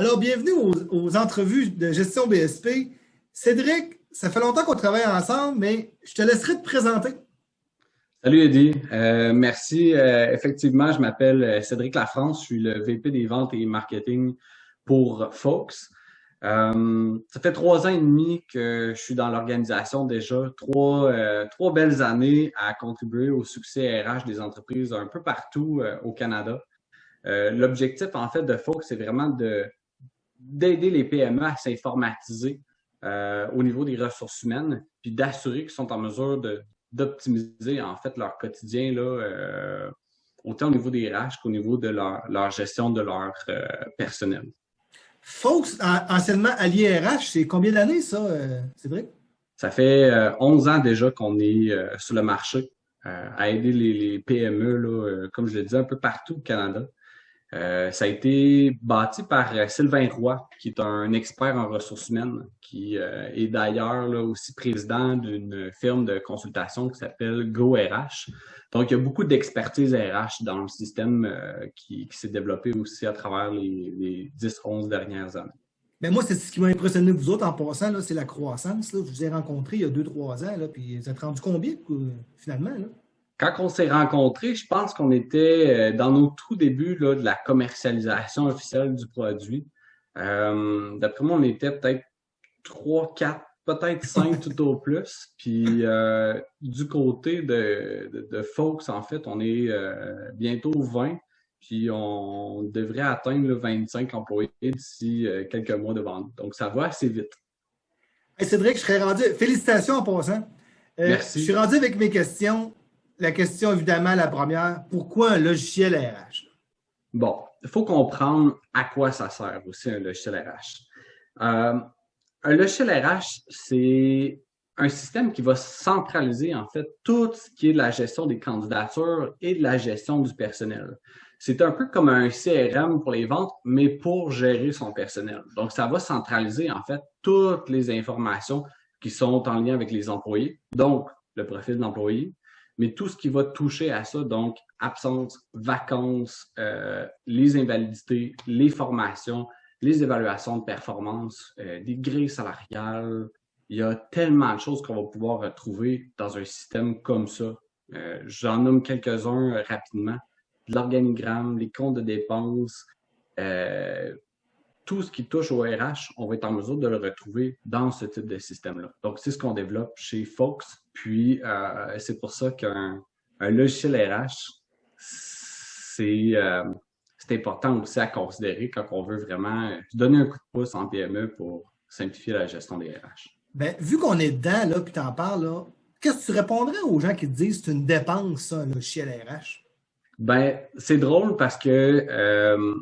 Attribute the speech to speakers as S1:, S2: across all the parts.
S1: Alors, bienvenue aux, entrevues de gestion BSP. Cédric, ça fait longtemps qu'on travaille ensemble, mais je te laisserai te présenter.
S2: Salut Eddie, euh, merci. Euh, effectivement, je m'appelle euh, Cédric Lafrance, je suis le VP des ventes et marketing pour Fox. ça fait trois ans et demi que je suis dans l'organisation déjà, trois, trois belles années à contribuer au succès RH des entreprises un peu partout au Canada. L'objectif en fait de Fox, c'est vraiment de d'aider les PME à s'informatiser euh, au niveau des ressources humaines, puis d'assurer qu'ils sont en mesure d'optimiser en fait leur quotidien là, euh, autant au niveau des RH qu'au niveau de leur, leur, gestion de leur euh, personnel.
S1: Fox, anciennement allié RH, c'est combien d'années ça, Cédric?
S2: Ça fait 11 ans déjà qu'on est sur le marché à aider les, les PME, là, comme je l'ai dit, un peu partout au Canada. Euh, ça a été bâti par euh, Sylvain Roy, qui est un expert en ressources humaines, qui euh, est d'ailleurs aussi président d'une firme de consultation qui s'appelle GoRH. Donc, il y a beaucoup d'expertise RH dans le système qui, s'est développé aussi à travers les, 10-11 dernières années.
S1: Mais moi, c'est ce qui m'a impressionné vous autres en passant, c'est la croissance. Je vous ai rencontré il y a 2-3 ans, là, puis vous êtes rendu combien finalement? Là?
S2: Quand on s'est rencontrés, je pense qu'on était euh, dans nos tout débuts là, de la commercialisation officielle du produit. Euh, D'après moi, on était peut-être 3, 4, peut-être 5 tout au plus. Puis euh, du côté de, de, de, Folks, en fait, on est euh, bientôt 20. Puis on devrait atteindre le 25 employés d'ici quelques mois de vente. Donc ça va assez vite.
S1: Cédric, je serais rendu. Félicitations en passant.
S2: Merci.
S1: Je suis rendu avec mes questions la question, évidemment, la première, pourquoi un logiciel RH?
S2: Bon, il faut comprendre à quoi ça sert aussi un logiciel RH. Euh, un logiciel RH, c'est un système qui va centraliser en fait tout ce qui est de la gestion des candidatures et de la gestion du personnel. C'est un peu comme un CRM pour les ventes, mais pour gérer son personnel. Donc, ça va centraliser en fait toutes les informations qui sont en lien avec les employés. Donc, le profil de l'employé, mais tout ce qui va toucher à ça, donc absence, vacances, euh, les invalidités, les formations, les évaluations de performance, euh, des grilles salariales, il y a tellement de choses qu'on va pouvoir retrouver dans un système comme ça. Euh, J'en nomme quelques-uns rapidement. L'organigramme, les comptes de dépenses, tout ce qui touche au RH, on va être en mesure de le retrouver dans ce type de système-là. Donc, c'est ce qu'on développe chez Fox. Puis, euh, c'est pour ça qu'un logiciel RH, euh, c'est important aussi à considérer quand on veut vraiment donner un coup de pouce en PME pour simplifier la gestion des RH.
S1: Bien, vu qu'on est dedans, là, puis tu en parles, qu'est-ce que tu répondrais aux gens qui te disent que c'est une dépense, ça, un logiciel RH?
S2: Ben, c'est drôle parce que euh,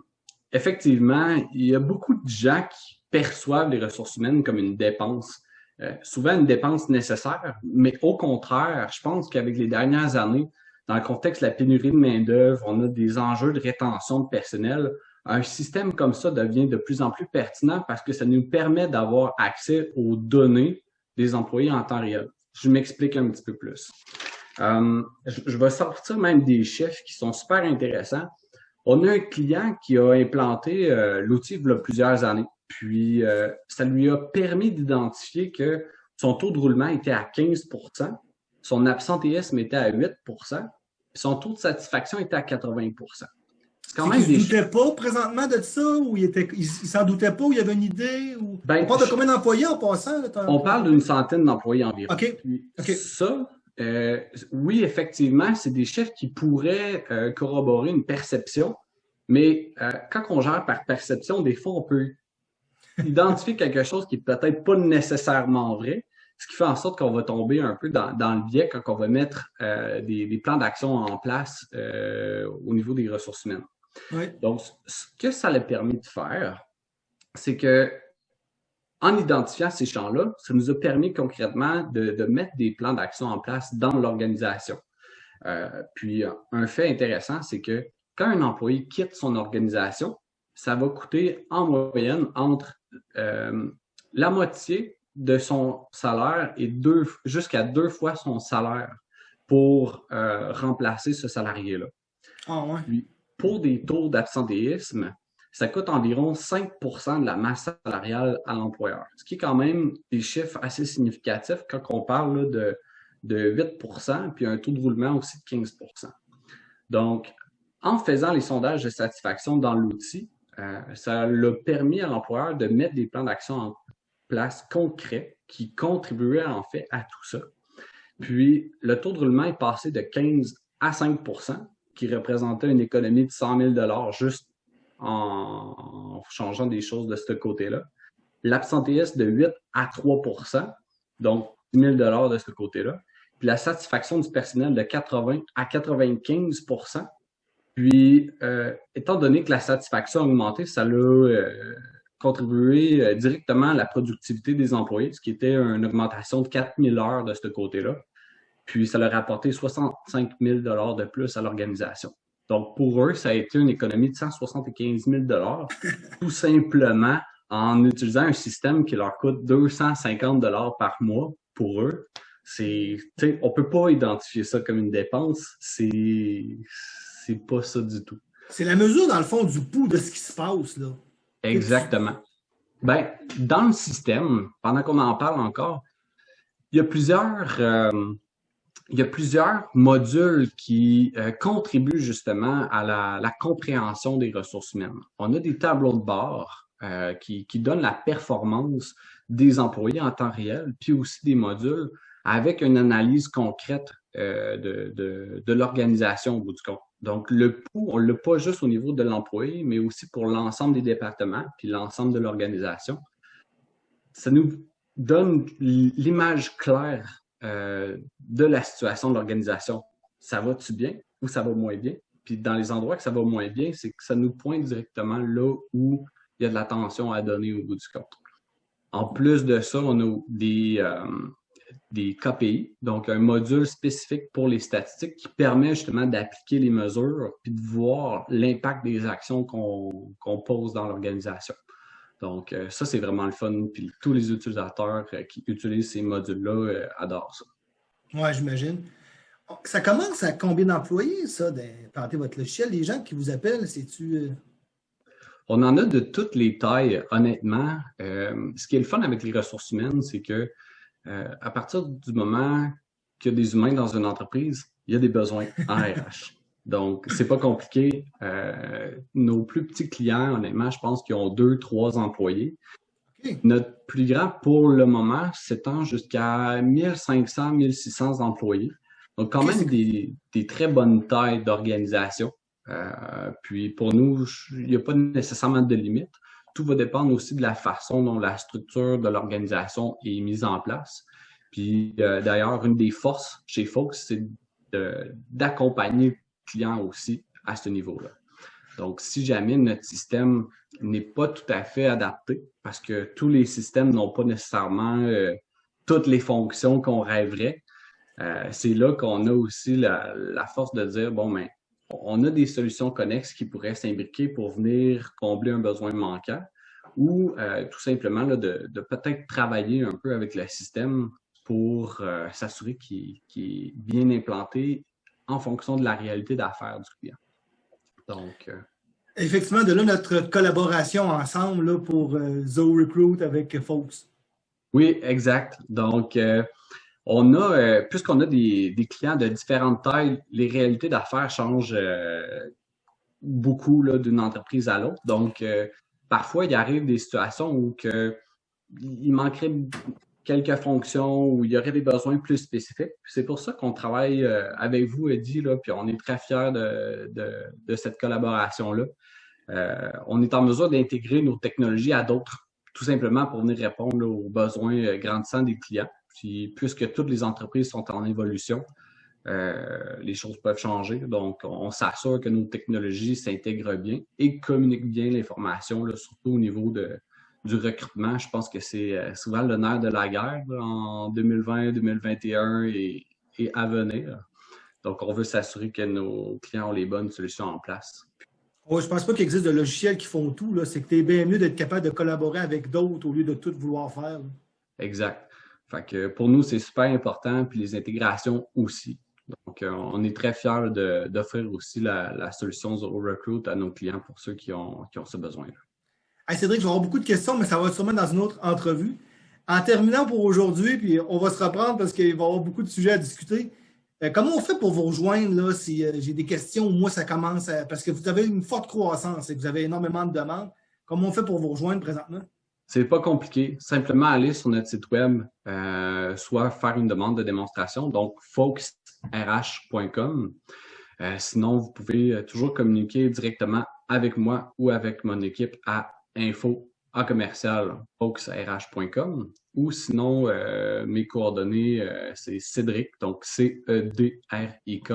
S2: effectivement, il y a beaucoup de gens qui perçoivent les ressources humaines comme une dépense. Euh, souvent une dépense nécessaire, mais au contraire, je pense qu'avec les dernières années, dans le contexte de la pénurie de main-d'œuvre, on a des enjeux de rétention de personnel. Un système comme ça devient de plus en plus pertinent parce que ça nous permet d'avoir accès aux données des employés en temps réel. Je m'explique un petit peu plus. Euh, je, je vais sortir même des chiffres qui sont super intéressants. On a un client qui a implanté euh, l'outil il y a plusieurs années. Puis, euh, ça lui a permis d'identifier que son taux de roulement était à 15% son absentéisme était à 8 puis son taux de satisfaction était à 80%
S1: c'est quand même il ne doutait pas présentement de ça ou il était il, s'en doutait pas ou il y avait une idée ou ben, on parle de combien d'employés en passant
S2: on parle d'une centaine d'employés environ
S1: OK.
S2: ça euh, oui, effectivement, c'est des chiffres qui pourraient euh, corroborer une perception, mais euh, quand on gère par perception, des fois, on peut identifier quelque chose qui est peut-être pas nécessairement vrai, ce qui fait en sorte qu'on va tomber un peu dans, dans, le biais quand on va mettre des, des, plans d'action en place au niveau des ressources humaines. Donc, ce que ça a permis de faire, c'est que en identifiant ces champs-là, ça nous a permis concrètement de, de mettre des plans d'action en place dans l'organisation. Euh, puis, un fait intéressant, c'est que quand un employé quitte son organisation, ça va coûter en moyenne entre euh, la moitié de son salaire et deux jusqu'à deux fois son salaire pour euh, remplacer ce salarié-là.
S1: Ah ouais.
S2: Puis, pour des taux d'absentéisme, ça coûte environ 5% de la masse salariale à l'employeur, ce qui est quand même des chiffres assez significatifs quand on parle de, de 8% puis un taux de roulement aussi de 15% Donc, en faisant les sondages de satisfaction dans l'outil, euh, ça l'a permis à l'employeur de mettre des plans d'action en place concrets qui contribuaient en fait à tout ça. Puis, le taux de roulement est passé de 15 à 5% qui représentait une économie de 100 000 juste en, changeant des choses de ce côté-là. L'absentéisme de 8 à 3% donc 10 000 de ce côté-là. Puis la satisfaction du personnel de 80 à 95% Puis, euh, étant donné que la satisfaction a augmenté, ça a euh, contribué euh, directement à la productivité des employés, ce qui était une augmentation de 4 000 heures de ce côté-là. Puis, ça leur a apporté 65 000 de plus à l'organisation. Donc, pour eux, ça a été une économie de 175 000 tout simplement en utilisant un système qui leur coûte 250 par mois pour eux. C'est, on peut pas identifier ça comme une dépense. C'est, c'est pas ça du tout.
S1: C'est la mesure, dans le fond, du pouls de ce qui se passe, là.
S2: Exactement. Ben, dans le système, pendant qu'on en parle encore, il y a plusieurs, euh, il y a plusieurs modules qui euh, contribuent justement à la, compréhension des ressources humaines. On a des tableaux de bord euh, qui, donnent la performance des employés en temps réel, puis aussi des modules avec une analyse concrète euh, de, de, l'organisation au bout du compte. Donc, le pouls, on ne l'a pas juste au niveau de l'employé, mais aussi pour l'ensemble des départements, puis l'ensemble de l'organisation. Ça nous donne l'image claire euh, de la situation de l'organisation. Ça va-tu bien ou ça va moins bien? Puis dans les endroits que ça va moins bien, c'est que ça nous pointe directement là où il y a de l'attention à donner au bout du compte. En plus de ça, on a des, euh, des KPI, donc un module spécifique pour les statistiques qui permet justement d'appliquer les mesures puis de voir l'impact des actions qu'on pose dans l'organisation. Donc, euh, ça, c'est vraiment le fun. Puis tous les utilisateurs euh, qui utilisent ces modules-là euh, adorent ça.
S1: Oui, j'imagine. Ça commence à combien d'employés, ça, d'implanter votre logiciel? Les gens qui vous appellent, c'est-tu.
S2: On en a de toutes les tailles, honnêtement. ce qui est le fun avec les ressources humaines, c'est que à partir du moment qu'il y a des humains dans une entreprise, il y a des besoins en RH. Donc, c'est pas compliqué. Euh, nos plus petits clients, honnêtement, je pense qu'ils ont deux, trois employés. Notre plus grand pour le moment s'étend jusqu'à 1500, 1600 employés. Donc, quand même des, très bonnes tailles d'organisation. Euh, puis, pour nous, il n'y a pas nécessairement de limite. Tout va dépendre aussi de la façon dont la structure de l'organisation est mise en place. Puis, euh, d'ailleurs, une des forces chez Fox, c'est d'accompagner clients aussi à ce niveau-là. Donc, si jamais notre système n'est pas tout à fait adapté, parce que tous les systèmes n'ont pas nécessairement euh, toutes les fonctions qu'on rêverait, euh, c'est là qu'on a aussi la, force de dire, bon, mais ben, on a des solutions connexes qui pourraient s'imbriquer pour venir combler un besoin manquant ou euh, tout simplement de, de peut-être travailler un peu avec le système pour s'assurer qu'il est bien implanté en fonction de la réalité d'affaires du client. Donc. Euh,
S1: Effectivement, de là notre collaboration ensemble là, pour euh, Recruit avec Fox.
S2: Oui, exact. Donc, euh, on a, euh, puisqu'on a des, clients de différentes tailles, les réalités d'affaires changent beaucoup d'une entreprise à l'autre. Donc, parfois, il arrive des situations où que, il manquerait quelques fonctions où il y aurait des besoins plus spécifiques. C'est pour ça qu'on travaille euh, avec vous, Eddie, là, puis on est très fiers de, de, cette collaboration-là. Euh, on est en mesure d'intégrer nos technologies à d'autres, tout simplement pour venir répondre aux besoins euh, grandissants des clients. Puis, puisque toutes les entreprises sont en évolution, les choses peuvent changer. Donc, on s'assure que nos technologies s'intègrent bien et communiquent bien l'information, surtout au niveau de, du recrutement. Je pense que c'est euh, souvent le nerf de la guerre en 2020, 2021 et, à venir. Donc, on veut s'assurer que nos clients ont les bonnes solutions en place.
S1: je ne pense pas qu'il existe de logiciels qui font tout. C'est que tu es bien mieux d'être capable de collaborer avec d'autres au lieu de tout vouloir faire.
S2: Exact. Fait que pour nous, c'est super important, puis les intégrations aussi. Donc, on est très fiers d'offrir aussi la, solution Zero Recruit à nos clients pour ceux qui ont, qui ont ce besoin-là.
S1: Cédric, je vais avoir beaucoup de questions, mais ça va sûrement dans une autre entrevue. En terminant pour aujourd'hui, puis on va se reprendre parce qu'il va y avoir beaucoup de sujets à discuter. Euh, comment on fait pour vous rejoindre là, si euh, j'ai des questions moi ça commence parce que vous avez une forte croissance et que vous avez énormément de demandes. Comment on fait pour vous rejoindre présentement?
S2: C'est pas compliqué. Simplement aller sur notre site web, euh, soit faire une demande de démonstration, donc folksrh.com. sinon, vous pouvez toujours communiquer directement avec moi ou avec mon équipe à info en commercial folksrh.com ou sinon euh, mes coordonnées euh, c'est Cédric donc C E D R I K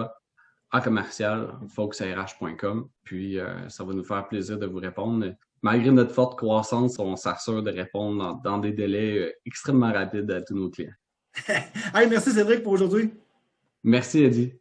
S2: en commercial folksrh.com puis euh, ça va nous faire plaisir de vous répondre malgré notre forte croissance on s'assure de répondre dans, des délais extrêmement rapides à tous nos clients.
S1: hey, merci Cédric pour aujourd'hui.
S2: Merci Eddie.